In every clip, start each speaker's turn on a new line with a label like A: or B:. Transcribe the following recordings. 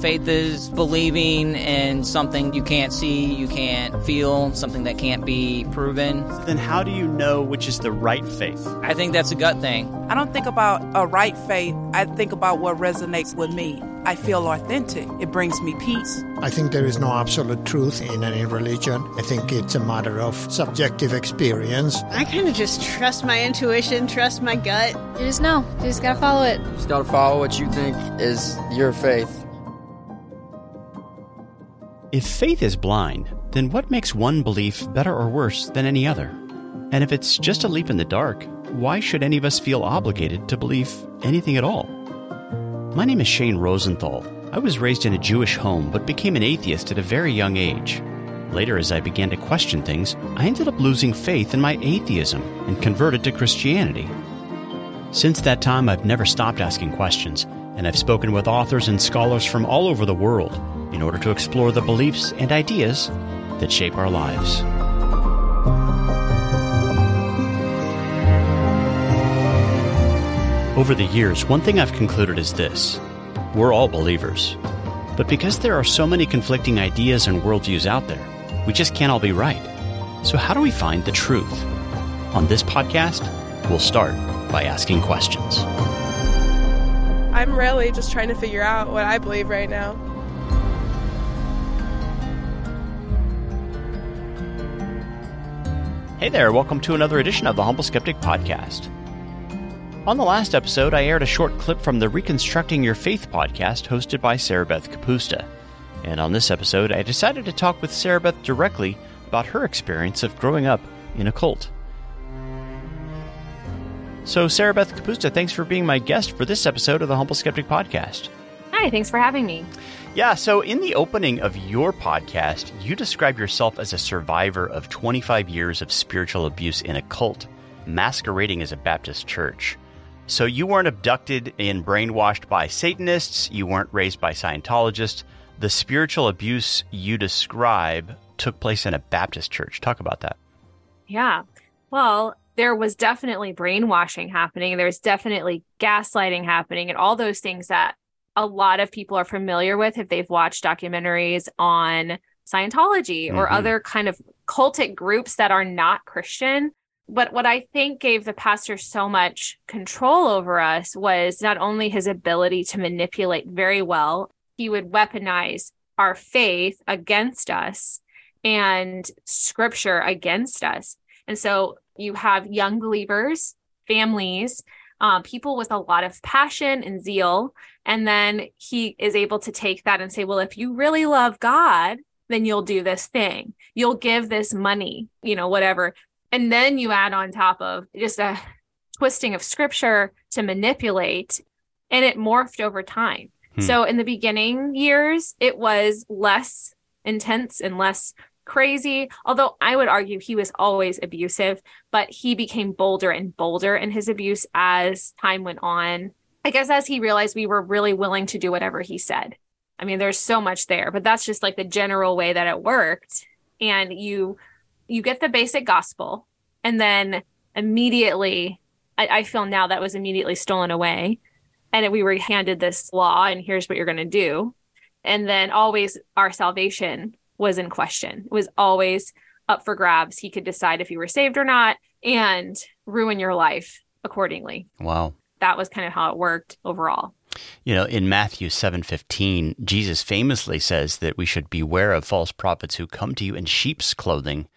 A: Faith is believing in something you can't see, you can't feel, something that can't be proven.
B: Then how do you know which is the right faith?
A: I think that's a gut thing.
C: I don't think about a right faith. I think about what resonates with me. I feel authentic. It brings me peace.
D: I think there is no absolute truth in any religion. I think it's a matter of subjective experience.
E: I kind of just trust my intuition, trust my gut.
F: You just know. You just gotta follow it.
G: You just gotta follow what you think is your faith.
B: If faith is blind, then what makes one belief better or worse than any other? And if it's just a leap in the dark, why should any of us feel obligated to believe anything at all? My name is Shane Rosenthal. I was raised in a Jewish home but became an atheist at a very young age. Later, as I began to question things, I ended up losing faith in my atheism and converted to Christianity. Since that time, I've never stopped asking questions, and I've spoken with authors and scholars from all over the world in order to explore the beliefs and ideas that shape our lives. Over the years, one thing I've concluded is this we're all believers. But because there are so many conflicting ideas and worldviews out there, we just can't all be right. So, how do we find the truth? On this podcast, we'll start by asking questions.
H: I'm really just trying to figure out what I believe right now.
B: Hey there, welcome to another edition of the Humble Skeptic Podcast. On the last episode, I aired a short clip from the Reconstructing Your Faith podcast hosted by Sarabeth Kapusta. And on this episode, I decided to talk with Sarabeth directly about her experience of growing up in a cult. So, Sarabeth Kapusta, thanks for being my guest for this episode of the Humble Skeptic Podcast.
F: Hi, thanks for having me.
B: Yeah, so in the opening of your podcast, you describe yourself as a survivor of 25 years of spiritual abuse in a cult, masquerading as a Baptist church. So you weren't abducted and brainwashed by Satanists, you weren't raised by Scientologists. The spiritual abuse you describe took place in a Baptist church. Talk about that.
F: Yeah. Well, there was definitely brainwashing happening. There's definitely gaslighting happening and all those things that a lot of people are familiar with if they've watched documentaries on Scientology mm-hmm. or other kind of cultic groups that are not Christian. But what I think gave the pastor so much control over us was not only his ability to manipulate very well, he would weaponize our faith against us and scripture against us. And so you have young believers, families, um, people with a lot of passion and zeal. And then he is able to take that and say, well, if you really love God, then you'll do this thing. You'll give this money, you know, whatever. And then you add on top of just a twisting of scripture to manipulate, and it morphed over time. Hmm. So in the beginning years, it was less intense and less crazy. Although I would argue he was always abusive, but he became bolder and bolder in his abuse as time went on. I guess as he realized we were really willing to do whatever he said. I mean, there's so much there, but that's just like the general way that it worked. And you you get the basic gospel and then immediately I, I feel now that was immediately stolen away and we were handed this law and here's what you're going to do and then always our salvation was in question it was always up for grabs he could decide if you were saved or not and ruin your life accordingly
B: wow
F: that was kind of how it worked overall
B: you know, in Matthew 7:15, Jesus famously says that we should beware of false prophets who come to you in sheep's clothing,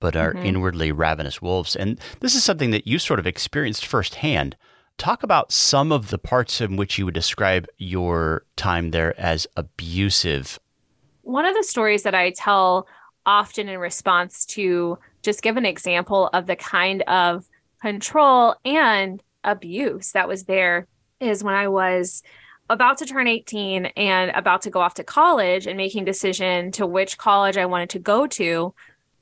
B: but are mm-hmm. inwardly ravenous wolves. And this is something that you sort of experienced firsthand. Talk about some of the parts in which you would describe your time there as abusive.
F: One of the stories that I tell often in response to just give an example of the kind of control and abuse that was there is when I was about to turn 18 and about to go off to college and making decision to which college I wanted to go to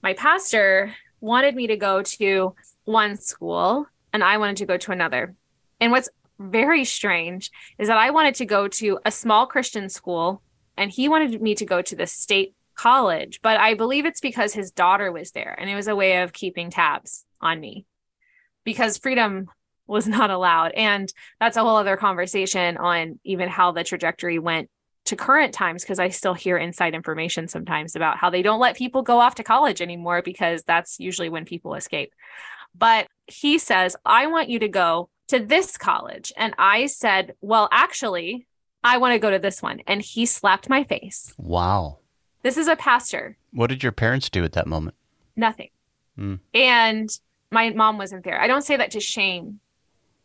F: my pastor wanted me to go to one school and I wanted to go to another. And what's very strange is that I wanted to go to a small Christian school and he wanted me to go to the state college. But I believe it's because his daughter was there and it was a way of keeping tabs on me because freedom was not allowed. And that's a whole other conversation on even how the trajectory went to current times because I still hear inside information sometimes about how they don't let people go off to college anymore because that's usually when people escape. But he says, I want you to go to this college. And I said, Well, actually, I want to go to this one. And he slapped my face.
B: Wow.
F: This is a pastor.
B: What did your parents do at that moment?
F: Nothing.
B: Mm.
F: And my mom wasn't there. I don't say that to shame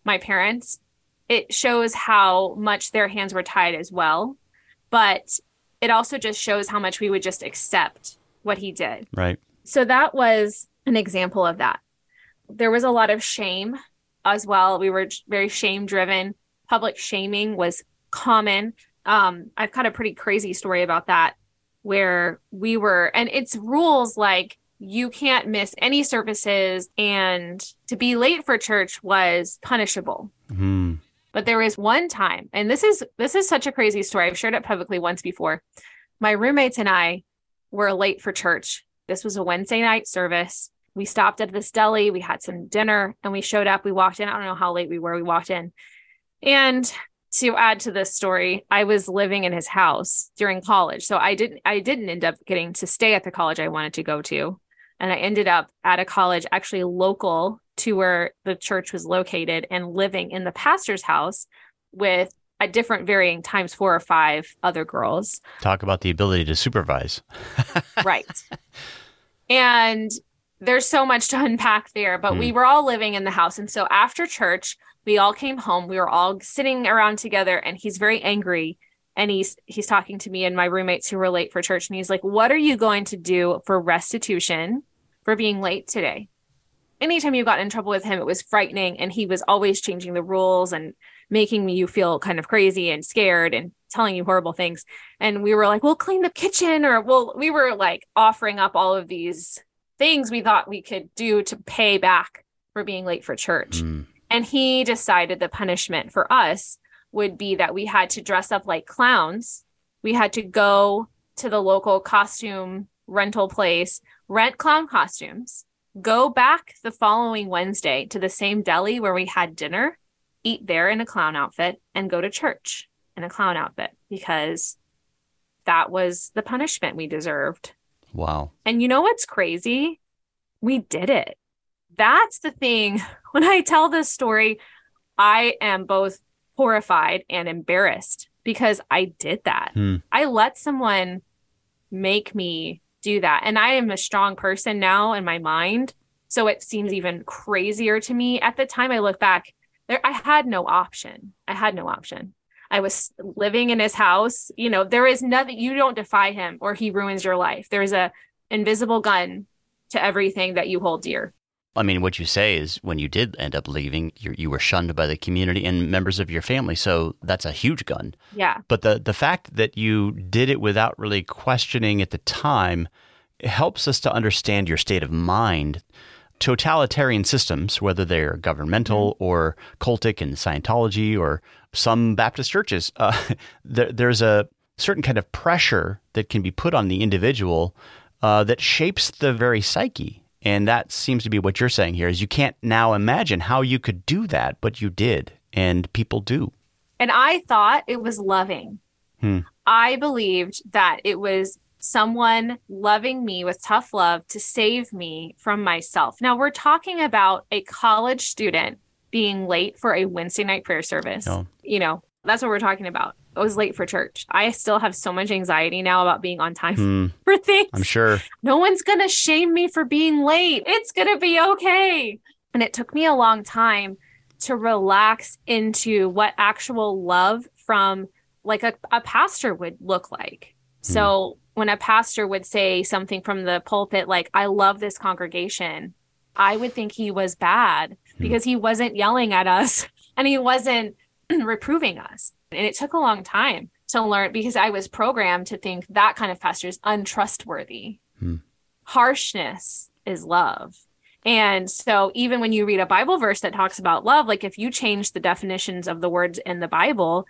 F: my parents. It shows how much their hands were tied as well. But it also just shows how much we would just accept what he did.
B: Right.
F: So that was an example of that. There was a lot of shame as well. We were very shame driven. Public shaming was common. Um, I've got a pretty crazy story about that where we were, and it's rules like you can't miss any services, and to be late for church was punishable.
B: Hmm.
F: But there was one time, and this is this is such a crazy story. I've shared it publicly once before. My roommates and I were late for church. This was a Wednesday night service. We stopped at this deli, we had some dinner, and we showed up. We walked in. I don't know how late we were. We walked in. And to add to this story, I was living in his house during college. So I didn't I didn't end up getting to stay at the college I wanted to go to. And I ended up at a college actually local to where the church was located and living in the pastor's house with at different varying times four or five other girls.
B: Talk about the ability to supervise.
F: right. And there's so much to unpack there, but
B: Hmm.
F: we were all living in the house. And so after church, we all came home. We were all sitting around together and he's very angry and he's he's talking to me and my roommates who were late for church and he's like, "What are you going to do for restitution for being late today?" Anytime you got in trouble with him, it was frightening and he was always changing the rules and making you feel kind of crazy and scared and telling you horrible things. And we were like, "We'll clean the kitchen," or "Well," we were like offering up all of these things we thought we could do to pay back for being late for church.
B: Hmm.
F: And he decided the punishment for us would be that we had to dress up like clowns. We had to go to the local costume rental place, rent clown costumes, go back the following Wednesday to the same deli where we had dinner, eat there in a clown outfit, and go to church in a clown outfit because that was the punishment we deserved.
B: Wow.
F: And you know what's crazy? We did it. That's the thing. When I tell this story, I am both horrified and embarrassed because I did that.
B: Hmm.
F: I let someone make me do that. And I am a strong person now in my mind. So it seems even crazier to me. At the time I look back, there I had no option. I had no option. I was living in his house. You know, there is nothing you don't defy him or he ruins your life. There's a invisible gun to everything that you hold dear.
B: I mean, what you say is when you did end up leaving, you, you were shunned by the community and members of your family. So that's a huge gun.
F: Yeah.
B: But the, the fact that you did it without really questioning at the time helps us to understand your state of mind. Totalitarian systems, whether they're governmental or cultic in Scientology or some Baptist churches, uh, there, there's a certain kind of pressure that can be put on the individual uh, that shapes the very psyche. And that seems to be what you're saying here is you can't now imagine how you could do that, but you did, and people do.
F: And I thought it was loving.
B: Hmm.
F: I believed that it was someone loving me with tough love to save me from myself. Now, we're talking about a college student being late for a Wednesday night prayer service. You know, that's what we're talking about. I was late for church. I still have so much anxiety now about being on time
B: Hmm,
F: for things.
B: I'm sure.
F: No one's going to shame me for being late. It's going to be okay. And it took me a long time to relax into what actual love from like a, a pastor would look like. So when a pastor would say something from the pulpit, like, I love this congregation, I would think he was bad because he wasn't yelling at us and he wasn't reproving us. And it took a long time to learn because I was programmed to think that kind of pastor is untrustworthy.
B: Hmm.
F: Harshness is love. And so even when you read a Bible verse that talks about love, like if you change the definitions of the words in the Bible,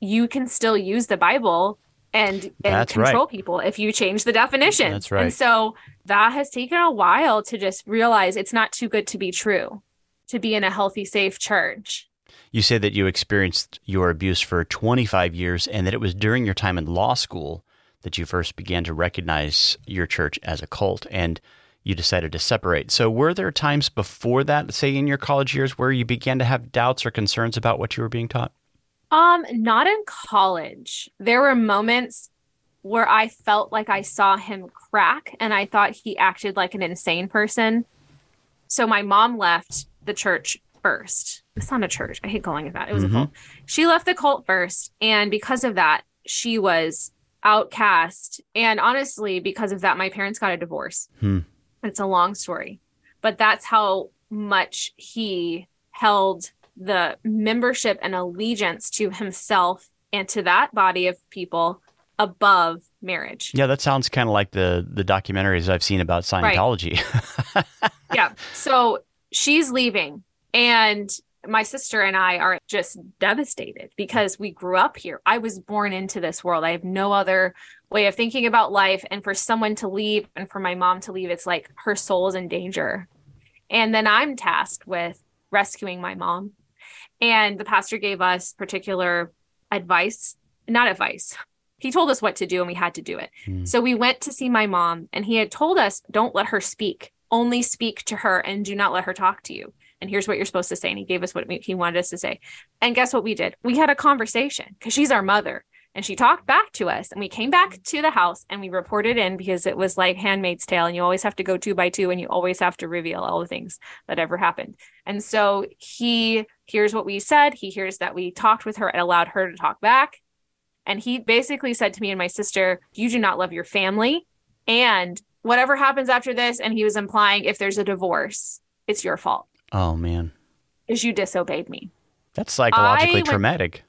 F: you can still use the Bible and, and
B: That's right.
F: control people if you change the definition.
B: That's right.
F: And so that has taken a while to just realize it's not too good to be true to be in a healthy, safe church.
B: You say that you experienced your abuse for 25 years and that it was during your time in law school that you first began to recognize your church as a cult and you decided to separate. So, were there times before that, say in your college years, where you began to have doubts or concerns about what you were being taught?
F: Um, not in college. There were moments where I felt like I saw him crack and I thought he acted like an insane person. So my mom left the church first. It's not a church. I hate calling it that. It was
B: Mm-hmm.
F: a cult. She left the cult first. And because of that, she was outcast. And honestly, because of that, my parents got a divorce.
B: Hmm.
F: It's a long story, but that's how much he held the membership and allegiance to himself and to that body of people above marriage.
B: Yeah, that sounds kind of like the the documentaries I've seen about Scientology.
F: yeah. So she's leaving, and my sister and I are just devastated because we grew up here. I was born into this world. I have no other way of thinking about life. And for someone to leave and for my mom to leave, it's like her soul is in danger. And then I'm tasked with rescuing my mom. And the pastor gave us particular advice, not advice. He told us what to do and we had to do it. Hmm. So we went to see my mom and he had told us, don't let her speak, only speak to her and do not let her talk to you. And here's what you're supposed to say. And he gave us what he wanted us to say. And guess what we did? We had a conversation because she's our mother. And she talked back to us. And we came back to the house and we reported in because it was like Handmaid's Tale. And you always have to go two by two and you always have to reveal all the things that ever happened. And so he hears what we said. He hears that we talked with her and allowed her to talk back. And he basically said to me and my sister, You do not love your family. And whatever happens after this, and he was implying if there's a divorce, it's your fault
B: oh man,
F: Is you disobeyed me.
B: that's psychologically
F: went-
B: traumatic.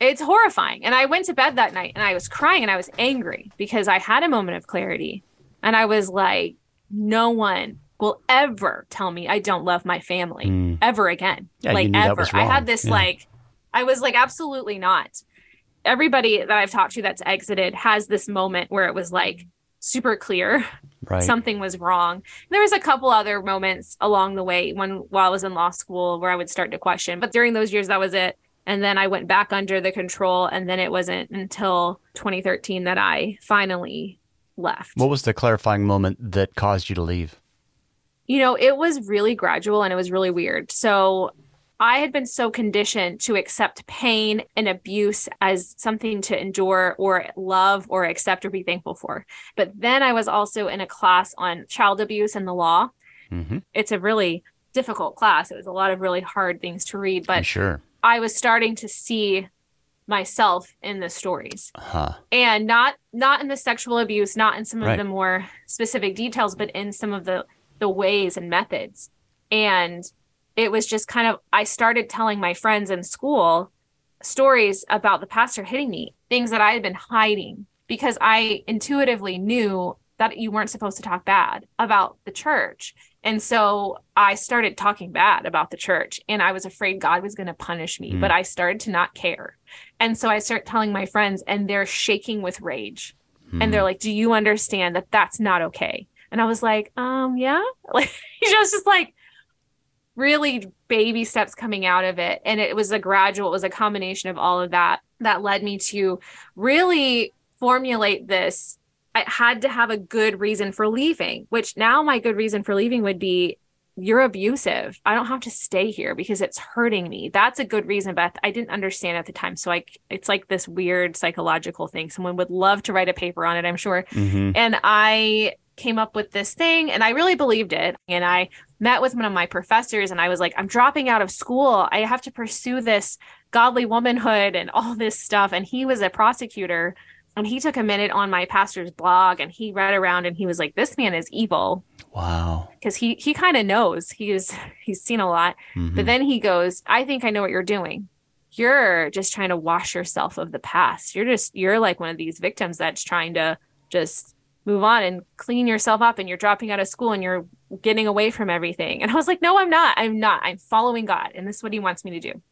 F: It's horrifying. And I went to bed that night and I was crying and I was angry because I had a moment of clarity. And I was like, No one will ever tell me I don't love my family
B: Mm.
F: ever again.
B: Yeah,
F: like ever. I had this
B: Yeah.
F: like I was like absolutely not. Everybody that I've talked to that's exited has this moment where it was like super clear
B: Right.
F: something was wrong. There was a couple other moments along the way when while I was in law school where I would start to question, but during those years that was it. And then I went back under the control and then it wasn't until 2013 that I finally left.
B: what was the clarifying moment that caused you to leave?
F: you know, it was really gradual and it was really weird. So I had been so conditioned to accept pain and abuse as something to endure or love or accept or be thankful for. But then I was also in a class on child abuse and the law.
B: Mm-hmm.
F: It's a really difficult class. It was a lot of really hard things to read, but
B: sure.
F: I was starting to see myself in the stories
B: Huh.
F: and not not in the sexual abuse not in some of
B: Right.
F: the more specific details but in some of the the ways and methods and it was just kind of i started telling my friends in school stories about the pastor hitting me things that i had been hiding because i intuitively knew that you weren't supposed to talk bad about the church and so i started talking bad about the church and i was afraid god was going to punish me
B: Mm.
F: but i started to not care and so I start telling my friends, and they're shaking with rage. And they're like, Do you understand that that's not okay? And I was like, Um, yeah. Like, just, just like really baby steps coming out of it. And it was a gradual, it was a combination of all of that that led me to really formulate this. I had to have a good reason for leaving, which now my good reason for leaving would be you're abusive. I don't have to stay here because it's hurting me. That's a good reason, beth I didn't understand at the time. So I, it's like this weird psychological thing. Someone would love to write a paper on it, I'm sure.
B: Mm-hmm.
F: And I came up with this thing and I really believed it. And I met with one of my professors and I was like, I'm dropping out of school. I have to pursue this godly womanhood and all this stuff. And he was a prosecutor and he took a minute on my pastor's blog and he read around and he was like, this man is evil
B: Wow.
F: because he he kind of knows he's he's seen a lot
B: Mhm.
F: but then he goes i think i know what you're doing you're just trying to wash yourself of the past you're just you're like one of these victims that's trying to just move on and clean yourself up and you're dropping out of school and you're getting away from everything and i was like no i'm not i'm not i'm following god and this is what he wants me to do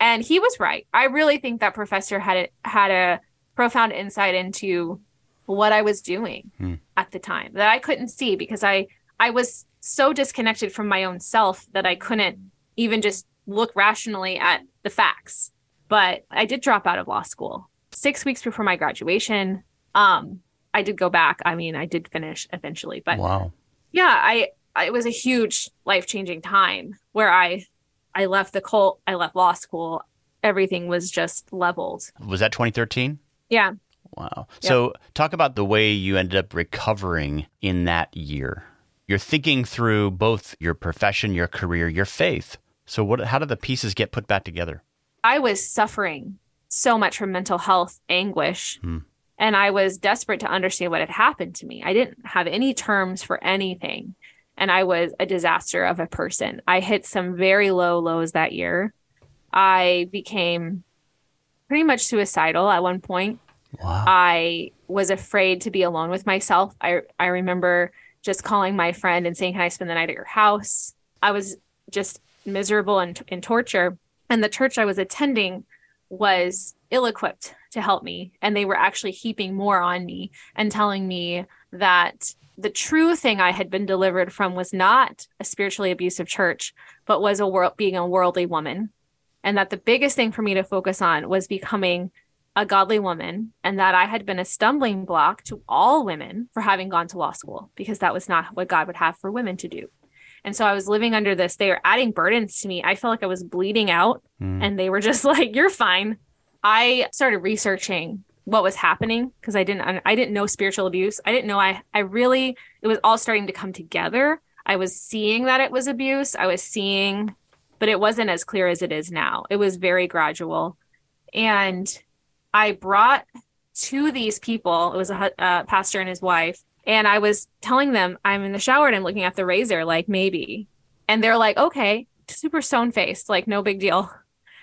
F: and he was right i really think that professor had a, had a profound insight into what i was doing
B: Hmm.
F: at the time that i couldn't see because i i was so disconnected from my own self that i couldn't even just look rationally at the facts. But I did drop out of law school six weeks before my graduation. Um, I did go back. I mean, I did finish eventually, but
B: wow.
F: yeah, I, I it was a huge life changing time where I I left the cult, I left law school, everything was just leveled.
B: Was that 2013?
F: Yeah.
B: Wow. So, talk about the way you ended up recovering in that year. You're thinking through both your profession, your career, your faith. So, what? How do the pieces get put back together?
F: I was suffering so much from mental health anguish.
B: Hmm.
F: And I was desperate to understand what had happened to me. I didn't have any terms for anything. And I was a disaster of a person. I hit some very low lows that year. I became pretty much suicidal at one point.
B: Wow.
F: I was afraid to be alone with myself. I I remember just calling my friend and saying, "Can I spend the night at your house?" I was just miserable and in torture, and the church I was attending was ill-equipped to help me, and they were actually heaping more on me and telling me that the true thing I had been delivered from was not a spiritually abusive church, but was a world being a worldly woman, and that the biggest thing for me to focus on was becoming a godly woman and that I had been a stumbling block to all women for having gone to law school because that was not what God would have for women to do. And so I was living under this. They were adding burdens to me. I felt like I was bleeding out
B: Mm.
F: and they were just like, "You're fine." I started researching what was happening because I didn't I didn't know spiritual abuse. I didn't know I I really it was all starting to come together. I was seeing that it was abuse. I was seeing but it wasn't as clear as it is now. It was very gradual. And I brought to these people, it was a uh, pastor and his wife, and I was telling them I'm in the shower and I'm looking at the razor, like maybe. And they're like, okay, super stone faced, like no big deal.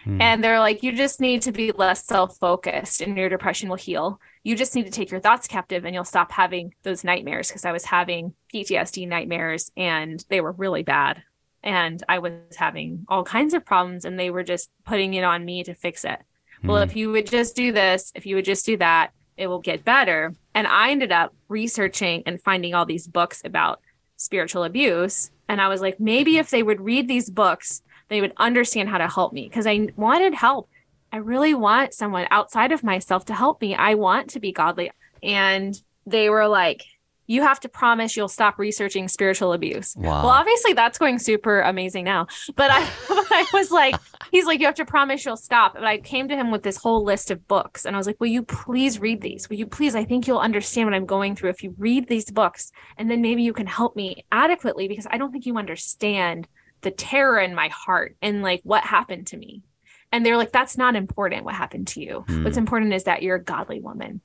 B: Hmm.
F: And they're like, you just need to be less self focused and your depression will heal. You just need to take your thoughts captive and you'll stop having those nightmares because I was having PTSD nightmares and they were really bad. And I was having all kinds of problems and they were just putting it on me to fix it. Well,
B: Hmm.
F: if you would just do this, if you would just do that, it will get better. And I ended up researching and finding all these books about spiritual abuse. And I was like, maybe if they would read these books, they would understand how to help me because I wanted help. I really want someone outside of myself to help me. I want to be godly. And they were like, you have to promise you'll stop researching spiritual abuse.
B: Wow.
F: Well, obviously that's going super amazing now. But I, I was like, he's like, you have to promise you'll stop. And I came to him with this whole list of books and I was like, will you please read these? Will you please? I think you'll understand what I'm going through if you read these books and then maybe you can help me adequately because I don't think you understand the terror in my heart and like what happened to me. And they're like, that's not important what happened to you.
B: Hmm.
F: What's important is that you're a godly woman.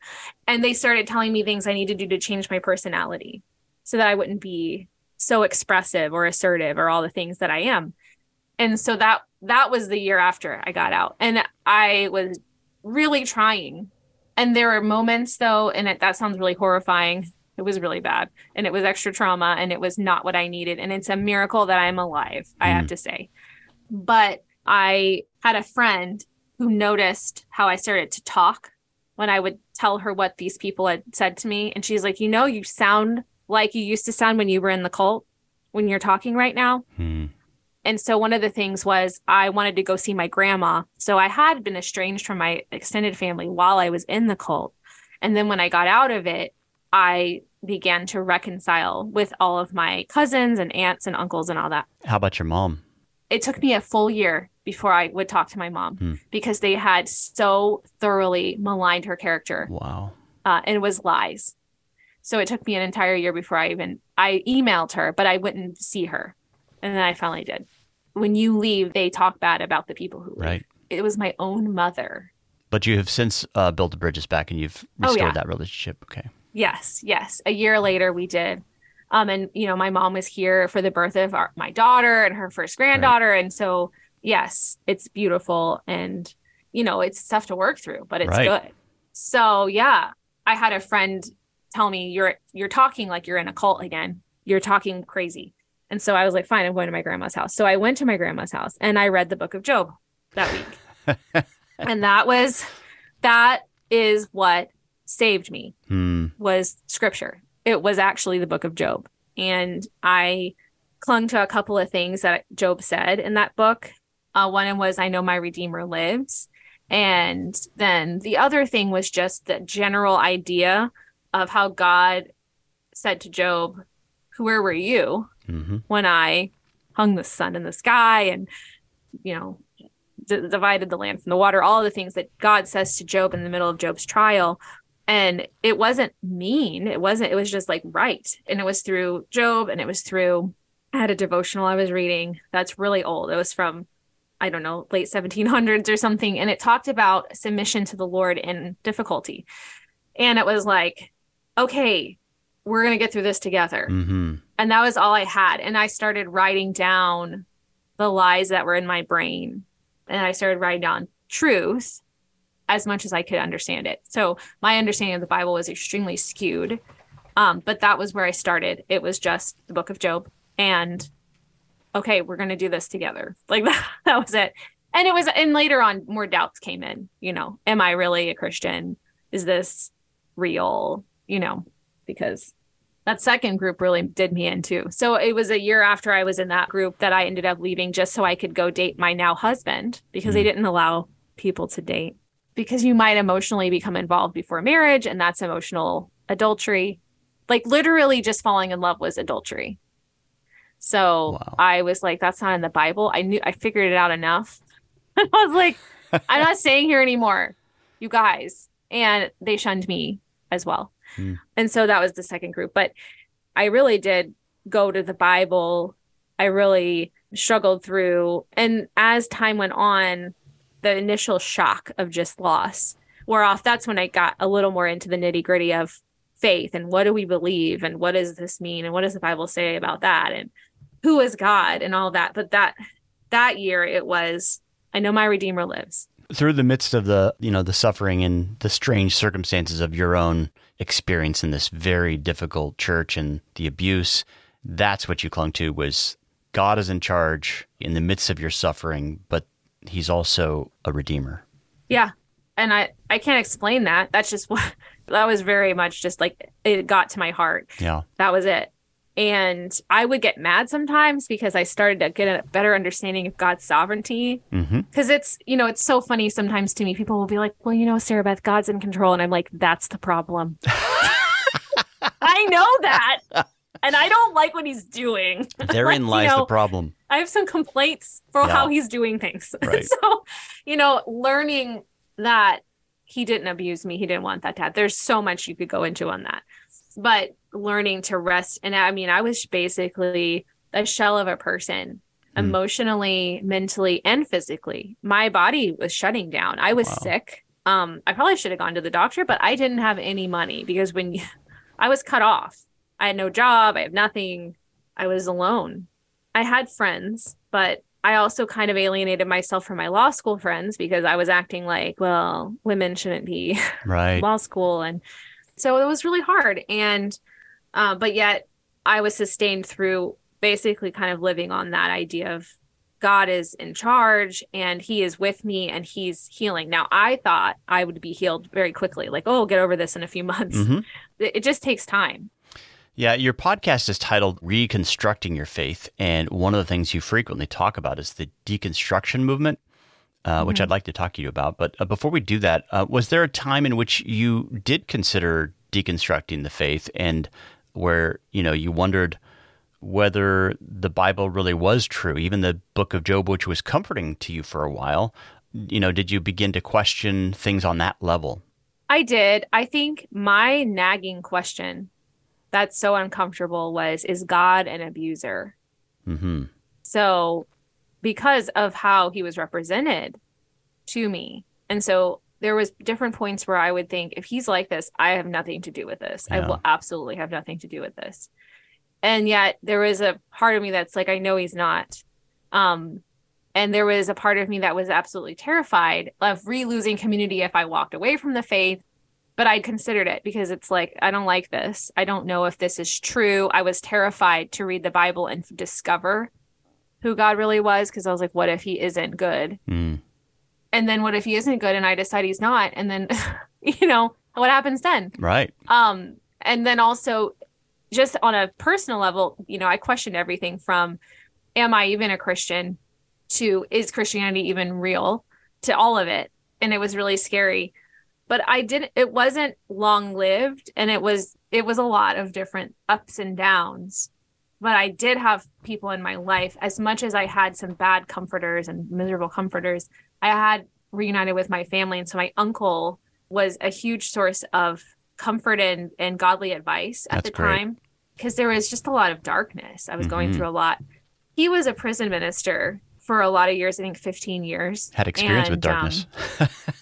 F: And they started telling me things I need to do to change my personality so that I wouldn't be so expressive or assertive or all the things that I am. And so that that was the year after I got out. And I was really trying. And there were moments though, and it, that sounds really horrifying. It was really bad. And it was extra trauma and it was not what I needed. And it's a miracle that I'm alive, I have to say. But I had a friend who noticed how I started to talk when I would tell her what these people had said to me. And she's like, You know, you sound like you used to sound when you were in the cult when you're talking right now.
B: Hmm.
F: And so one of the things was I wanted to go see my grandma. So I had been estranged from my extended family while I was in the cult. And then when I got out of it, I began to reconcile with all of my cousins and aunts and uncles and all that.
B: How about your mom?
F: It took me a full year before I would talk to my mom
B: Hmm.
F: because they had so thoroughly maligned her character
B: Wow.
F: uh, and it was lies. So it took me an entire year before I even I emailed her, but I wouldn't see her, and then I finally did. When you leave, they talk bad about the people who leave.
B: Right.
F: It was my own mother.
B: But you have since uh, built the bridges back and you've
F: Oh,
B: restored
F: yeah.
B: that relationship. Okay.
F: Yes, yes. A year later, we did. Um, and you know, my mom was here for the birth of our, my daughter and her first granddaughter, and so yes, it's beautiful, and you know, it's tough to work through, but it's
B: Right.
F: good. So yeah, I had a friend tell me you're you're talking like you're in a cult again. You're talking crazy, and so I was like, fine, I'm going to my grandma's house. So I went to my grandma's house and I read the book of Job that week, and that was that is what saved me
B: Hmm.
F: was scripture. It was actually the book of Job. And I clung to a couple of things that Job said in that book. Uh, one was I know my Redeemer lives. And then the other thing was just the general idea of how God said to Job, Where were you
B: Mm-hmm.
F: when I hung the sun in the sky and, you know, d- divided the land from the water, all the things that God says to Job in the middle of Job's trial. And it wasn't mean. It wasn't, it was just like right. And it was through Job and it was through, I had a devotional I was reading that's really old. It was from, I don't know, late 1700s or something. And it talked about submission to the Lord in difficulty. And it was like, okay, we're going to get through this together
B: Mm-hmm.
F: and that was all I had. And I started writing down the lies that were in my brain, and I started writing down truth as much as I could understand it. So my understanding of the Bible was extremely skewed, um, but that was where I started. It was just the Book of Job, and okay, we're gonna do this together. Like that, that was it. And it was, and later on, more doubts came in. You know, am I really a Christian? Is this real? You know, because that second group really did me in too. So it was a year after I was in that group that I ended up leaving just so I could go date my now husband because they didn't allow people to date because you might emotionally become involved before marriage and that's emotional adultery. Like literally just falling in love was adultery. So
B: Wow.
F: I was like that's not in the Bible. I knew I figured it out enough. I was like I'm not staying here anymore. You guys. And they shunned me as well.
B: Hmm.
F: And so that was the second group. But I really did go to the Bible. I really struggled through. And as time went on, the initial shock of just loss wore off. That's when I got a little more into the nitty gritty of faith and what do we believe and what does this mean and what does the Bible say about that and who is God and all that. But that that year it was I know my Redeemer lives.
B: Through the midst of the, you know, the suffering and the strange circumstances of your own experience in this very difficult church and the abuse, that's what you clung to was God is in charge in the midst of your suffering, but he's also a redeemer.
F: Yeah. And I I can't explain that. That's just what that was very much just like it got to my heart.
B: Yeah.
F: That was it. And I would get mad sometimes because I started to get a better understanding of God's sovereignty.
B: Mm-hmm.
F: Because it's, you know, it's so funny sometimes to me. People will be like, well, you know, Sarabeth, God's in control. And I'm like, that's the problem. I know that. And I don't like what he's doing.
B: Therein
F: you
B: lies the
F: know,
B: problem.
F: I have some complaints for
B: Yeah.
F: how he's doing things.
B: Right.
F: so, you know, learning that he didn't abuse me, he didn't want that to happen. There's so much you could go into on that. But learning to rest. And I mean, I was basically a shell of a person
B: Hmm.
F: emotionally, mentally, and physically. My body was shutting down. I was
B: Wow.
F: sick. Um, I probably should have gone to the doctor, but I didn't have any money because when I was cut off, I had no job, I have nothing. I was alone. I had friends, but I also kind of alienated myself from my law school friends because I was acting like, well, women shouldn't be
B: Right.
F: law school. And so it was really hard. And uh, but yet i was sustained through basically kind of living on that idea of god is in charge and he is with me and he's healing. Now i thought i would be healed very quickly like oh get over this in a few months.
B: Hmm
F: it, it just takes time
B: Yeah, your podcast is titled Reconstructing Your Faith. And one of the things you frequently talk about is the deconstruction movement, uh, which I'd like to talk to you about. But uh, before we do that, uh, was there a time in which you did consider deconstructing the faith and where, you know, you wondered whether the Bible really was true, even the book of Job, which was comforting to you for a while? You know, did you begin to question things on that level?
F: I did. I think my nagging question that's so uncomfortable was is God an abuser?
B: hmm
F: So, because of how he was represented to me. And so there was different points where I would think if he's like this, I have nothing to do with this. I will absolutely have nothing to do with this. And yet there was a part of me that's like I know he's not. Um and there was a part of me that was absolutely terrified of re-losing community if I walked away from the faith. But I considered it because it's like, I don't like this. I don't know if this is true. I was terrified to read the Bible and discover who God really was because I was like, what if he isn't good?
B: Mm.
F: And then what if he isn't good and I decide he's not? And then, you know, what happens then?
B: Right.
F: Um, and then also just on a personal level, you know, I questioned everything from am I even a Christian? to is Christianity even real to all of it. And it was really scary. But I didn't it wasn't long lived and it was it was a lot of different ups and downs. But I did have people in my life, as much as I had some bad comforters and miserable comforters, I had reunited with my family. And so my uncle was a huge source of comfort and, and godly advice at
B: That's
F: the
B: great.
F: time because there was just a lot of darkness. I was going
B: Mhm.
F: through a lot. He was a prison minister for a lot of years, I think 15 years.
B: Had experience with
F: And, um,
B: darkness.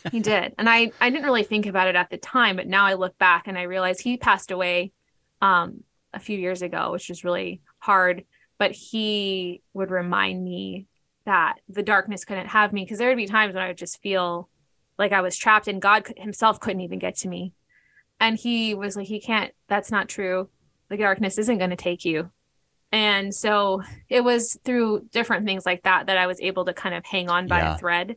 F: he did. And I, I didn't really think about it at the time, but now I look back and I realize he passed away um, a few years ago, which was really hard. But he would remind me that the darkness couldn't have me because there would be times when I would just feel like I was trapped and God himself couldn't even get to me. And he was like, he can't, that's not true. The darkness isn't going to take you. And so it was through different things like that that I was able to kind of hang on by
B: Yeah.
F: a thread.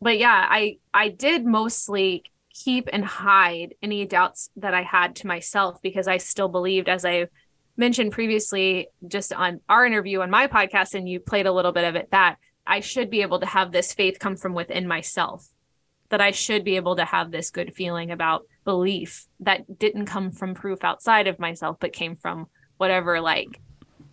F: But yeah, I I did mostly keep and hide any doubts that I had to myself because I still believed as I mentioned previously just on our interview on my podcast and you played a little bit of it that I should be able to have this faith come from within myself that I should be able to have this good feeling about belief that didn't come from proof outside of myself but came from whatever like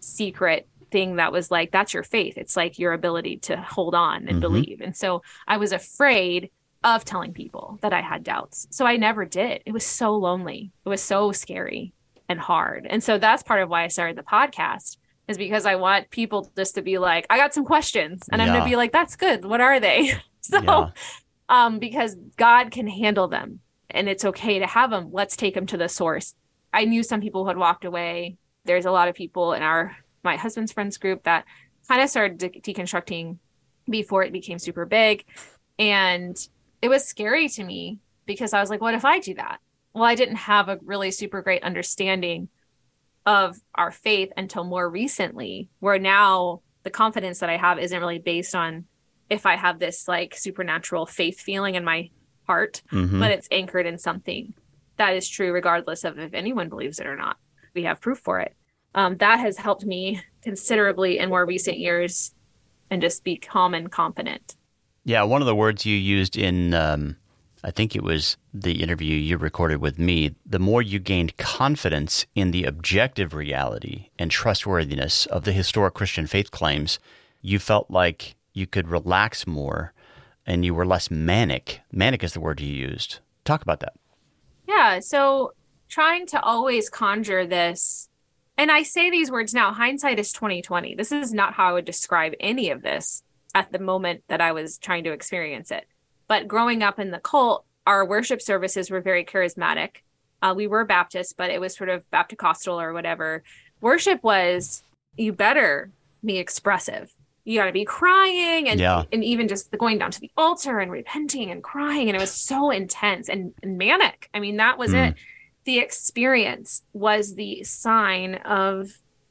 F: secret thing that was like that's your faith. It's like your ability to hold on and
B: Mhm.
F: believe. And so i was afraid of telling people that i had doubts. So i never did. It was so lonely. It was so scary and hard. And so that's part of why i started the podcast is because i want people just to be like i got some questions. And i'm gonna be like that's good. What are they? So
B: Yeah.
F: um because god can handle them and it's okay to have them let's take them to the source. I knew some people who had walked away there's a lot of people in our my husband's friends group that kind of started de- deconstructing before it became super big. And it was scary to me because i was like what if i do that? Well i didn't have a really super great understanding of our faith until more recently where now the confidence that i have isn't really based on if i have this like supernatural faith feeling in my heart
B: Mhm.
F: but it's anchored in something that is true regardless of if anyone believes it or not we have proof for it um, that has helped me considerably in more recent years and just be calm and confident
B: Yeah, one of the words you used in, um, I think it was the interview you recorded with me, the more you gained confidence in the objective reality and trustworthiness of the historic Christian faith claims, you felt like you could relax more and you were less manic. Manic is the word you used. Talk about that.
F: yeah so trying to always conjure this and i say these words now hindsight is 2020 this is not how i would describe any of this at the moment that i was trying to experience it. But growing up in the cult our worship services were very charismatic. Uh, we were baptist but it was sort of baptist or whatever. Worship was you better be expressive. You got to be crying and
B: Yeah.
F: and even just going down to the altar and repenting and crying. And it was so intense and, and manic. I mean that was
B: Mm.
F: it the experience was the sign of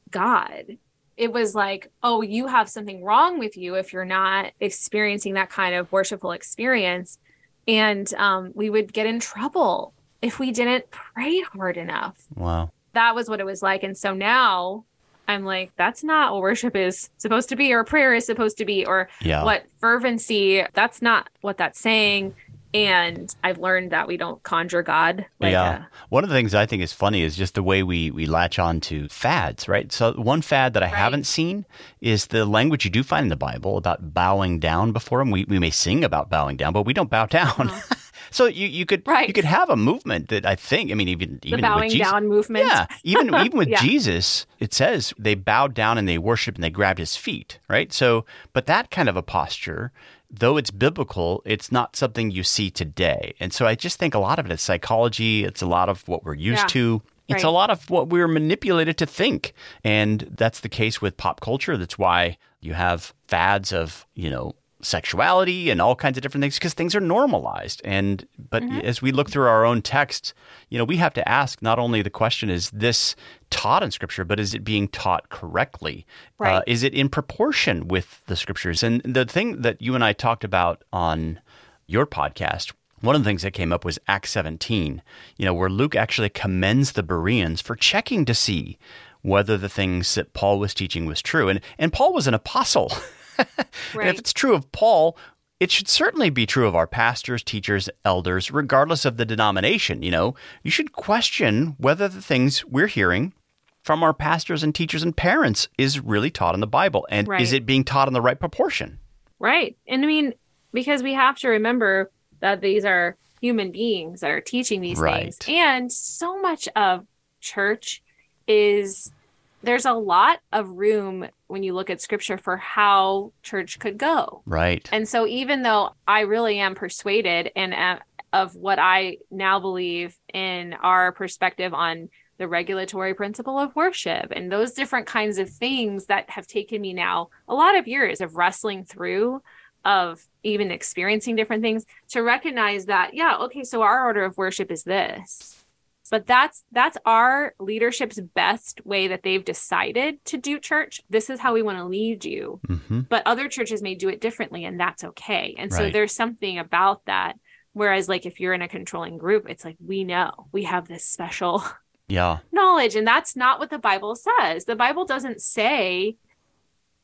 F: god it was like oh you have something wrong with you if you're not experiencing that kind of worshipful experience and um, we would get in trouble if we didn't pray hard enough
B: Wow.
F: that was what it was like. And so now I'm like, that's not what worship is supposed to be, or prayer is supposed to be, or
B: Yeah.
F: what fervency, that's not what that's saying. And I've learned that we don't conjure God. Like
B: yeah.
F: uh,
B: one of the things I think is funny is just the way we, we latch on to fads, right? So, one fad that I
F: Right.
B: haven't seen is the language you do find in the Bible about bowing down before Him. We, we may sing about bowing down, but we don't bow down. so, you, you could
F: Uh-huh. Right.
B: you could have a movement that I think, I mean, even,
F: the
B: even
F: bowing
B: with Jesus.
F: down movement.
B: Yeah, even even with
F: Yeah.
B: Jesus, it says they bowed down and they worshiped and they grabbed his feet, right? So, but that kind of a posture, though it's biblical, it's not something you see today. And so I just think a lot of it is psychology, it's a lot of what we're used
F: Yeah.
B: to. It's a lot of what we're manipulated to think. And that's the case with pop culture. That's why you have fads of, you know, sexuality and all kinds of different things because things are normalized. And but as we look through our own text, you know, we have to ask not only the question is this taught in scripture, but is it being taught correctly? Uh,
F: Right.
B: is it in proportion with the scriptures? And the thing that you and I talked about on your podcast, one of the things that came up was Acts 17, you know, where Luke actually commends the Bereans for checking to see whether the things that Paul was teaching was true. And and Paul was an apostle. And if it's true of Paul, it should certainly be true of our pastors, teachers, elders, regardless of the denomination. You know, you should question whether the things we're hearing from our pastors and teachers and parents is really taught in the Bible and
F: Right.
B: is it being taught in the right proportion?
F: Right. And I mean, because we have to remember that these are human beings that are teaching these
B: Right.
F: things. And so much of church is there's a lot of room when you look at scripture for how church could go.
B: Right.
F: And so even though I really am persuaded and am, of what I now believe in our perspective on the regulatory principle of worship and those different kinds of things that have taken me now a lot of years of wrestling through of even experiencing different things to recognize that yeah okay so our order of worship is this but that's that's our leadership's best way that they've decided to do church. This is how we want to lead you.
B: Hmm
F: but other churches may do it differently and that's okay. And so
B: Right.
F: there's something about that. Whereas like if you're in a controlling group it's like we know. We have this special
B: Yeah.
F: knowledge and that's not what the bible says. The bible doesn't say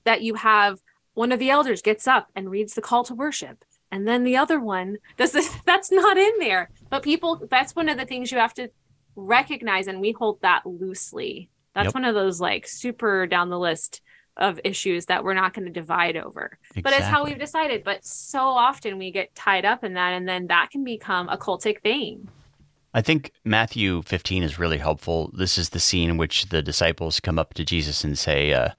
F: that you have one of the elders gets up and reads the call to worship and then the other one does this that's not in there. But people that's one of the things you have to recognize and we hold that loosely that's
B: Yep.
F: one of those like super down the list of issues that we're not going to divide over but it's how we've decided but so often we get tied up in that and then that can become a cultic thing
B: I think Matthew 15 is really helpful. This is the scene in which the disciples come up to Jesus and say, uh,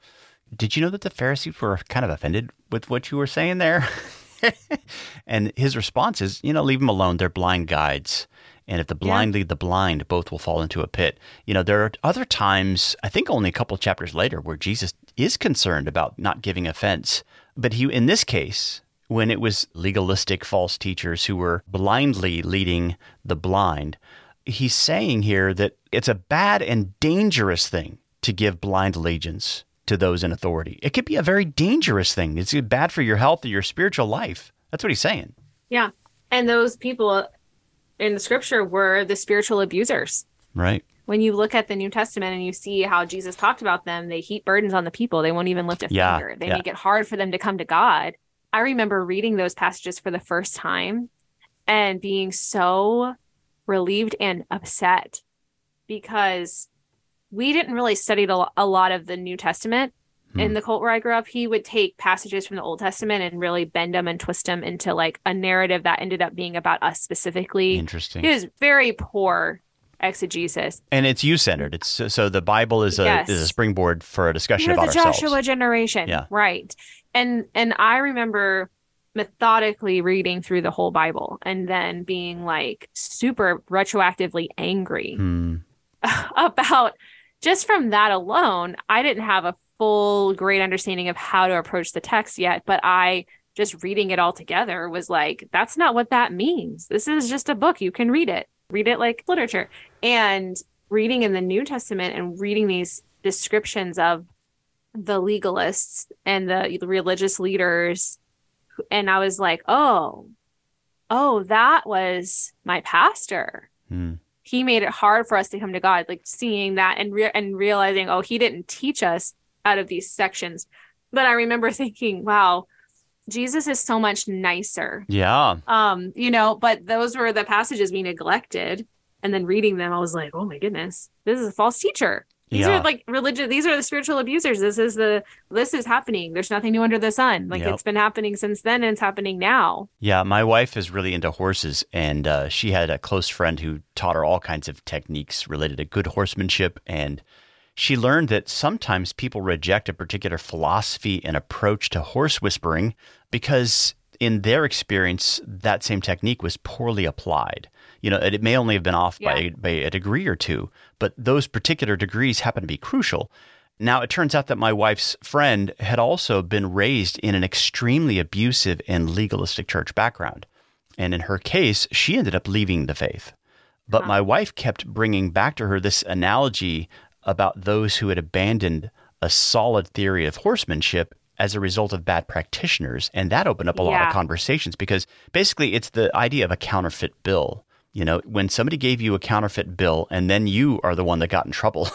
B: Did you know that the Pharisees were kind of offended with what you were saying there? and his response is, You know, leave them alone. They're blind guides. And if the blind lead the blind, both will fall into a pit. You know, there are other times, I think only a couple chapters later, where Jesus is concerned about not giving offense. But he, in this case, when it was legalistic false teachers who were blindly leading the blind, he's saying here that it's a bad and dangerous thing to give blind allegiance to those in authority. It could be a very dangerous thing. It's bad for your health or your spiritual life. That's what he's saying.
F: yeah and those people in the scripture were the spiritual abusers
B: Right.
F: when you look at the New Testament and you see how Jesus talked about them, they heap burdens on the people. They won't even lift a
B: Yeah,
F: finger. They
B: yeah.
F: make it hard for them to come to God. I remember reading those passages for the first time and being so relieved and upset because we didn't really study the, a lot of the New Testament in
B: Hmm.
F: the cult where I grew up. He would take passages from the Old Testament and really bend them and twist them into like a narrative that ended up being about us specifically.
B: Interesting.
F: It is very poor exegesis.
B: And it's you centered. It's so, so the Bible is a
F: Yes.
B: is a springboard for a discussion
F: You're
B: about
F: the
B: ourselves.
F: Joshua generation,
B: Yeah.
F: right? And and I remember methodically reading through the whole Bible and then being like super retroactively angry
B: Hmm.
F: about just from that alone. I didn't have a full great understanding of how to approach the text yet, but I just reading it all together was like, that's not what that means. This is just a book. You can read it, read it like literature. And reading in the New Testament and reading these descriptions of the legalists and the religious leaders. And I was like, oh, oh, that was my pastor.
B: Hmm.
F: He made it hard for us to come to God, like seeing that and re- and realizing, oh, he didn't teach us out of these sections. But I remember thinking, wow, Jesus is so much nicer.
B: Yeah.
F: Um, you know, but those were the passages we neglected. And then reading them, I was like, oh my goodness, this is a false teacher. These
B: Yeah.
F: are like religion. These are the spiritual abusers. This is the this is happening. There's nothing new under the sun. Like
B: Yep.
F: it's been happening since then, and it's happening now.
B: Yeah, my wife is really into horses, and uh, she had a close friend who taught her all kinds of techniques related to good horsemanship. And she learned that sometimes people reject a particular philosophy and approach to horse whispering because, in their experience, that same technique was poorly applied. You know, it, may only have been off by,
F: Yeah.
B: by a degree or two, but those particular degrees happen to be crucial. Now, it turns out that my wife's friend had also been raised in an extremely abusive and legalistic church background. And in her case, she ended up leaving the faith. But my wife kept bringing back to her this analogy about those who had abandoned a solid theory of horsemanship as a result of bad practitioners. And that opened up a lot of conversations because basically it's the idea of a counterfeit bill. You know, when somebody gave you a counterfeit bill and then you are the one that got in trouble,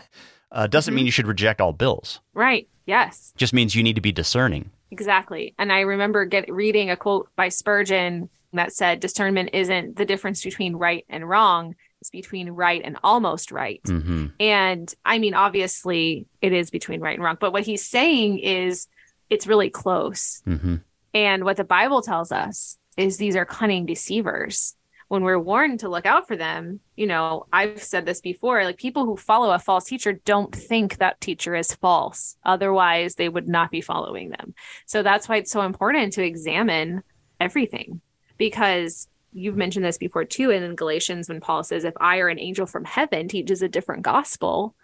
B: uh, doesn't mean you should reject all bills.
F: Right. Yes.
B: Just means you need to be discerning
F: Exactly. And I remember get reading a quote by Spurgeon that said discernment isn't the difference between right and wrong, it's between right and almost right.
B: hmm
F: And I mean, obviously, it is between right and wrong. But what he's saying is it's really close.
B: hmm
F: And what the Bible tells us is these are cunning deceivers. When we're warned to look out for them, you know, I've said this before like people who follow a false teacher don't think that teacher is false. Otherwise, they would not be following them. So that's why it's so important to examine everything because you've mentioned this before too. And in Galatians, when Paul says, if I or an angel from heaven teaches a different gospel,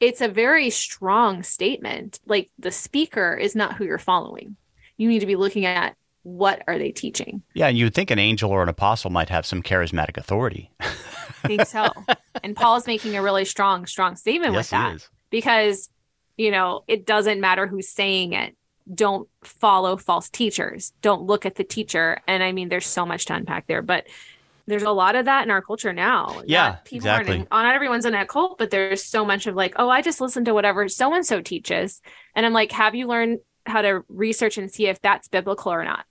F: it's a very strong statement. Like the speaker is not who you're following. You need to be looking at what are they teaching.
B: Yeah, and you would think an angel or an apostle might have some charismatic authority.
F: I think so. and Paul's making a really strong, strong statement
B: yes,
F: with that because, you know, it doesn't matter who's saying it. Don't follow false teachers. Don't look at the teacher. And I mean, there's so much to unpack there, but there's a lot of that in our culture now.
B: Yeah,
F: people
B: exactly.
F: oh, not everyone's in a cult, but there's so much of like, oh, I just listen to whatever so and so teaches. And I'm like, have you learned how to research and see if that's biblical or not?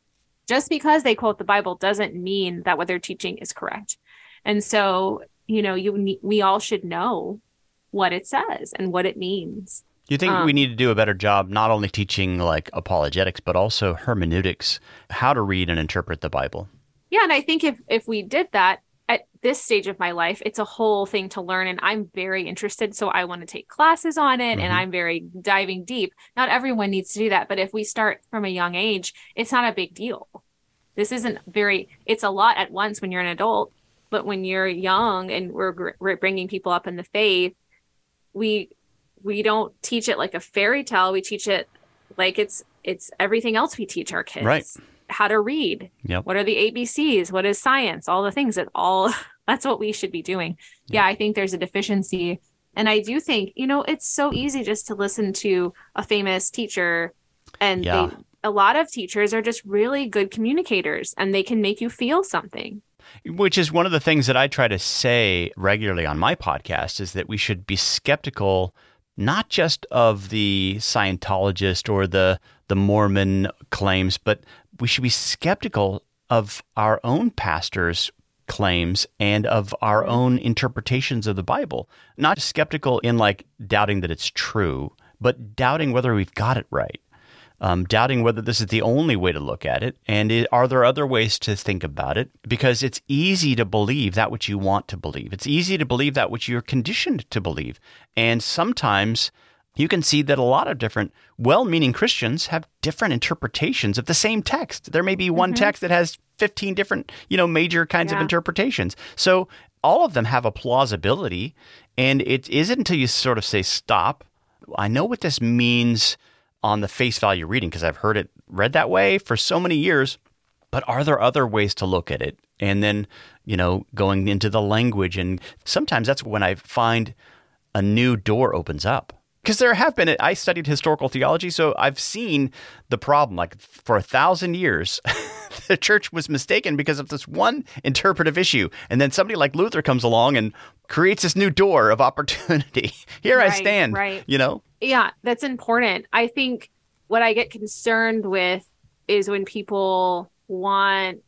F: Just because they quote the Bible doesn't mean that what they're teaching is correct. And so, you know, you we all should know what it says and what it means.
B: Do you think
F: Um,
B: we need to do a better job not only teaching like apologetics, but also hermeneutics, how to read and interpret the Bible?
F: Yeah, and I think if if we did that at this stage of my life, it's a whole thing to learn and I'm very interested so I want to take classes on it
B: Mhm.
F: and I'm very diving deep. Not everyone needs to do that, but if we start from a young age, it's not a big deal. This isn't very it's a lot at once when you're an adult, but when you're young and we're, we're bringing people up in the faith, we we don't teach it like a fairy tale, we teach it like it's it's everything else we teach our kids.
B: Right.
F: How to read,
B: Yep.
F: what are the ABCs? What is science? All the things that all that's what we should be doing. Yeah, I think there's a deficiency. And I do think, you know, it's so easy just to listen to a famous teacher and
B: Yeah.
F: they a lot of teachers are just really good communicators and they can make you feel something.
B: Which is one of the things that I try to say regularly on my podcast is that we should be skeptical not just of the Scientologist or the the Mormon claims, but we should be skeptical of our own pastors' claims and of our own interpretations of the Bible. Not skeptical in like doubting that it's true, but doubting whether we've got it right um, doubting whether this is the only way to look at it, and i are there other ways to think about it? Because it's easy to believe that which you want to believe. It's easy to believe that which you're conditioned to believe, and sometimes you can see that a lot of different well-meaning Christians have different interpretations of the same text. There may be one text that has 15 different, you know, major kinds of interpretations. So all of them have a plausibility, and it isn't until you sort of say stop. I know what this means on the face value reading because I've heard it read that way for so many years. But are there other ways to look at it? And then, you know, going into the language. And sometimes that's when I find a new door opens up. Because there have been, I studied historical theology, so I've seen the problem. Like for a thousand years, the church was mistaken because of this one interpretive issue. And then somebody like Luther comes along and creates this new door of opportunity. Here I stand,
F: right.
B: you know?
F: Yeah, that's important. I think what I get concerned with is when people want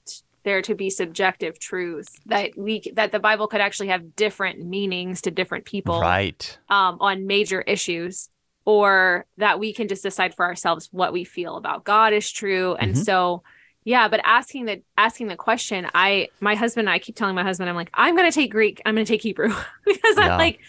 F: there to be subjective truth that we that the Bible could actually have different meanings to different people
B: Right.
F: um, on major issues, or that we can just decide for ourselves what we feel about God is true. And
B: Mhm.
F: so, yeah, but asking the asking the question, I my husband, I keep telling my husband, I'm like, I'm going to take Greek, I'm going to take Hebrew because
B: Yeah.
F: I'm like,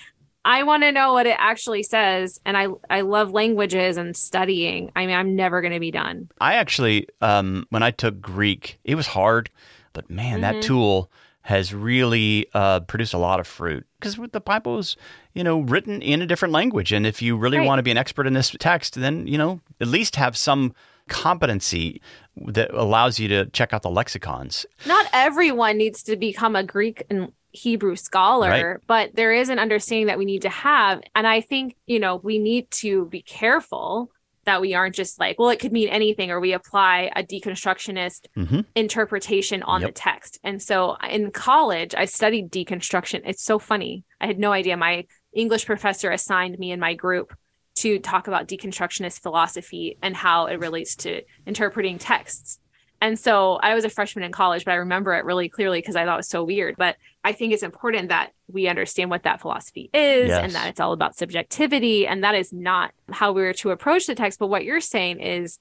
F: I want to know what it actually says, and I I love languages and studying. I mean, I'm never going to be done.
B: I actually, um, when I took Greek, it was hard, but man, that
F: Mhm.
B: tool has really uh, produced a lot of fruit because the Bible is, you know, written in a different language. And if you really
F: Right.
B: want to be an expert in this text, then, you know, at least have some competency that allows you to check out the lexicons.
F: not everyone needs to become a Greek and Hebrew scholar,
B: Right.
F: but there is an understanding that we need to have. And I think, you know, we need to be careful that we aren't just like, well, it could mean anything, or we apply a deconstructionist
B: hmm
F: interpretation on the text. And so in college, I studied deconstruction. It's so funny. I had no idea. My English professor assigned me in my group to talk about deconstructionist philosophy and how it relates to interpreting texts. And so I was a freshman in college, but I remember it really clearly because I thought it was so weird. But I think it's important that we understand what that philosophy is
B: Yes.
F: and that it's all about subjectivity. And that is not how we were to approach the text. But what you're saying is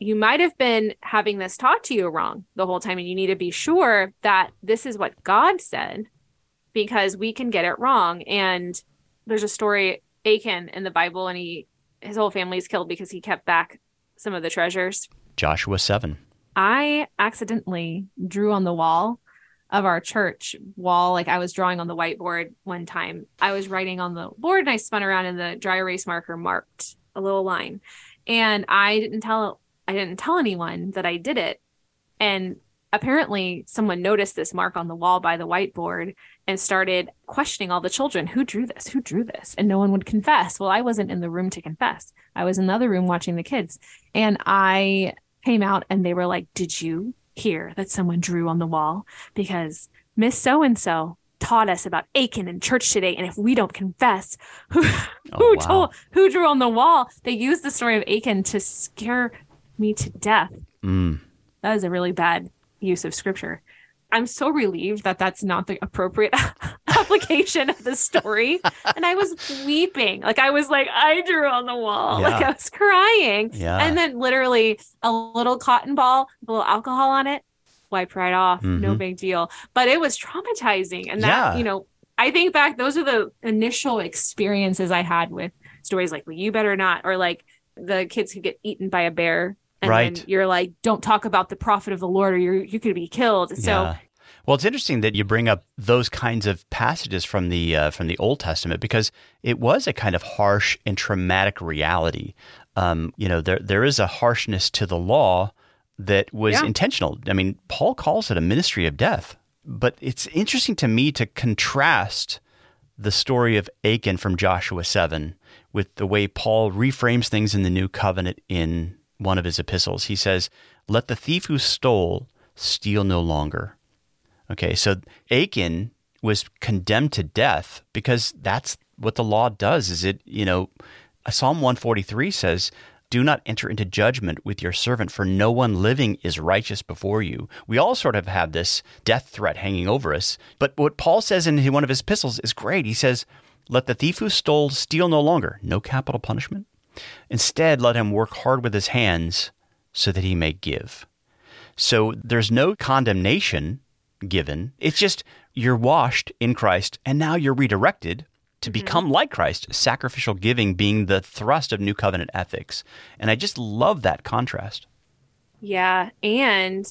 F: you might have been having this taught to you wrong the whole time. And you need to be sure that this is what God said because we can get it wrong. And there's a story, Achan in the Bible, and he his whole family is killed because he kept back some of the treasures
B: Joshua 7.
F: I accidentally drew on the wall of our church wall. Like I was drawing on the whiteboard one time. I was writing on the board and I spun around and the dry erase marker marked a little line. And I didn't tell I didn't tell anyone that I did it. And apparently someone noticed this mark on the wall by the whiteboard and started questioning all the children who drew this who drew this and no one would confess well i wasn't in the room to confess i was in the other room watching the kids and i came out and they were like did you hear that someone drew on the wall because miss so and so taught us about Achan in church today and if we don't confess who
B: Oh,
F: who
B: wow.
F: told who drew on the wall they used the story of Achan to scare me to death
B: Mm.
F: that is a really bad use of scripture. I'm so relieved that that's not the appropriate application of the story. and I was weeping. Like I was like, I drew on the wall. Like I was crying.
B: Yeah.
F: And then literally a little cotton ball, a little alcohol on it, wipe right off. No
B: Mhm.
F: big deal. But it was traumatizing. And that,
B: Yeah.
F: you know, I think back, those are the initial experiences I had with stories like, well, you better not, or like the kids who get eaten by a bear. And
B: Right.
F: then you're like, don't talk about the prophet of the Lord or you're, you could be killed. So
B: yeah. Well, it's interesting that you bring up those kinds of passages from the uh, from the Old Testament because it was a kind of harsh and traumatic reality. Um, you know, there there is a harshness to the law that was
F: Yeah.
B: intentional. I mean, Paul calls it a ministry of death. But it's interesting to me to contrast the story of Achan from Joshua 7 with the way Paul reframes things in the new covenant in one of his epistles. He says, Let the thief who stole steal no longer. Okay, so Achan was condemned to death because that's what the law does. Is it, you know, Psalm 143 says, do not enter into judgment with your servant, for no one living is righteous before you. We all sort of have this death threat hanging over us. But what Paul says in one of his epistles is great. He says, Let the thief who stole steal no longer, no capital punishment. Instead, let him work hard with his hands so that he may give. So there's no condemnation given. It's just you're washed in Christ and now you're redirected to become like Christ, sacrificial giving being the thrust of new covenant ethics. And I just love that contrast.
F: Yeah. And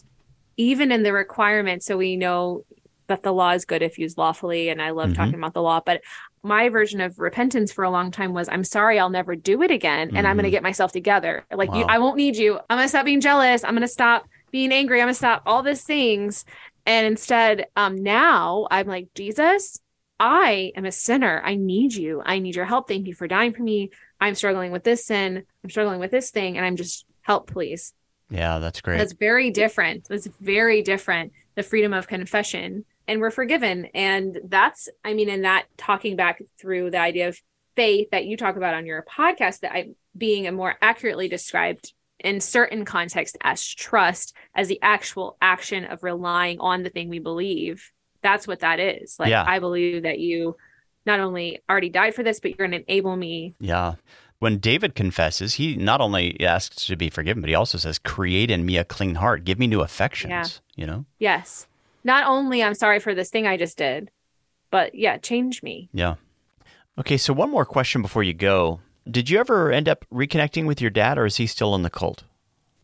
F: even in the requirements, so we know that the law is good if used lawfully. And I love
B: Mhm.
F: talking about the law, but my version of repentance for a long time was I'm sorry, I'll never do it again. And I'm going to get myself together. Like, you, I won't need you. I'm going to stop being jealous. I'm going to stop being angry. I'm going to stop all these things. And instead, um, now I'm like, Jesus, I am a sinner. I need you. I need your help. Thank you for dying for me. I'm struggling with this sin. I'm struggling with this thing. And I'm just help, please.
B: Yeah, that's great.
F: That's very different. That's very different. The freedom of confession, and we're forgiven. And that's, I mean, and that talking back through the idea of faith that you talk about on your podcast, that I being a more accurately described in certain context as trust, as the actual action of relying on the thing we believe. That's what that is. Like,
B: Yeah.
F: I believe that you not only already died for this, but you're going to enable me.
B: yeah. When David confesses, he not only asks to be forgiven, but he also says, Create in me a clean heart. Give me new affections. You know?
F: Yes. Not only I'm sorry for this thing I just did, but yeah, change me.
B: Yeah. Okay, so one more question before you go. Did you ever end up reconnecting with your dad, or is he still in the cult?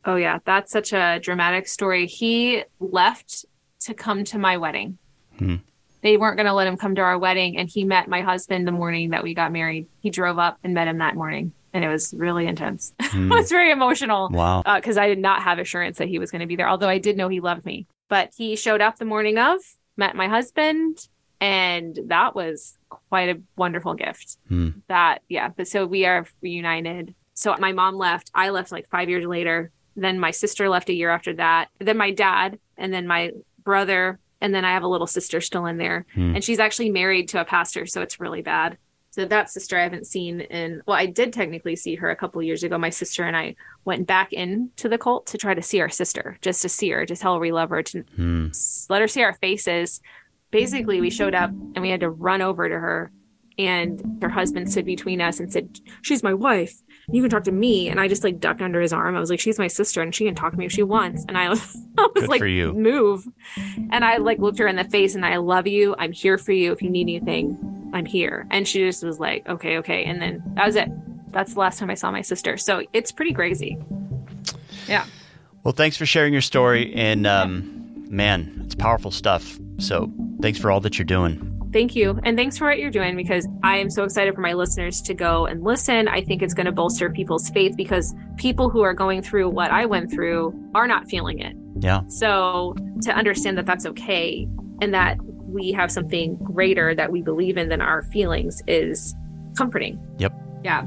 F: Oh yeah, that's such a dramatic story. He left to come to my wedding.
B: Hmm.
F: They weren't going to let him come to our wedding, and he met my husband the morning that we got married. He drove up and met him that morning, and it was really intense.
B: Hmm.
F: it was very emotional
B: Wow.
F: because I did not have assurance that he was going to be there. Although I did know he loved me, but he showed up the morning of, met my husband, and that was quite a wonderful gift.
B: Hmm.
F: That yeah, but so we are reunited. So my mom left. I left like five years later. Then my sister left a year after that. Then my dad, and then my brother, and then I have a little sister still in there,
B: Hmm.
F: and she's actually married to a pastor, so it's really bad. So that sister I haven't seen in well, I did technically see her a couple years ago. My sister and I went back into the cult to try to see our sister, just to see her, to tell her we love her, to
B: Hmm.
F: let her see our faces. Basically, we showed up and we had to run over to her, and her husband stood between us and said, "She's my wife. You can talk to me." And I just like ducked under his arm. I was like, "She's my sister, and she can talk to me if she wants." And I was, I was
B: Good
F: like,
B: you.
F: "Move!" And I like looked her in the face and I love you. I'm here for you. If you need anything, I'm here. And she just was like, okay, okay. And then that was it. That's the last time I saw my sister. So it's pretty crazy. Yeah.
B: Well, thanks for sharing your story. And um, man, it's powerful stuff. So thanks for all that you're doing.
F: Thank you. And thanks for what you're doing because I am so excited for my listeners to go and listen. I think it's going to bolster people's faith because people who are going through what I went through are not feeling it.
B: Yeah.
F: So to understand that that's okay and that we have something greater that we believe in than our feelings is comforting.
B: Yep.
F: Yeah.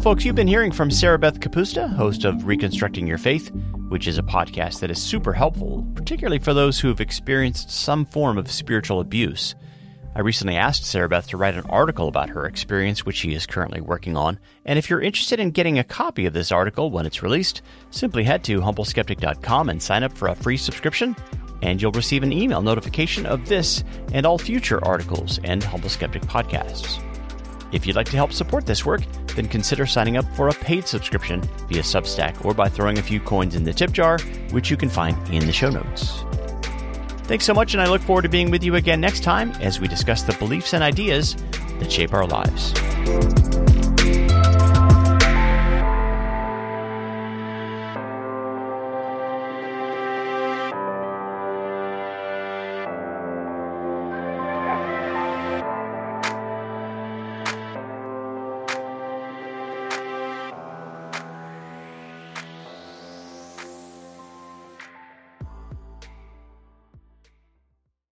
B: Well, folks, you've been hearing from Sarabeth Kapusta, host of Reconstructing Your Faith, which is a podcast that is super helpful, particularly for those who have experienced some form of spiritual abuse. I recently asked Sarabeth to write an article about her experience, which she is currently working on. And if you're interested in getting a copy of this article when it's released, simply head to humbleskeptic.com and sign up for a free subscription, and you'll receive an email notification of this and all future articles and Humble Skeptic podcasts. If you'd like to help support this work, then consider signing up for a paid subscription via Substack or by throwing a few coins in the tip jar, which you can find in the show notes. Thanks so much, and I look forward to being with you again next time as we discuss the beliefs and ideas that shape our lives.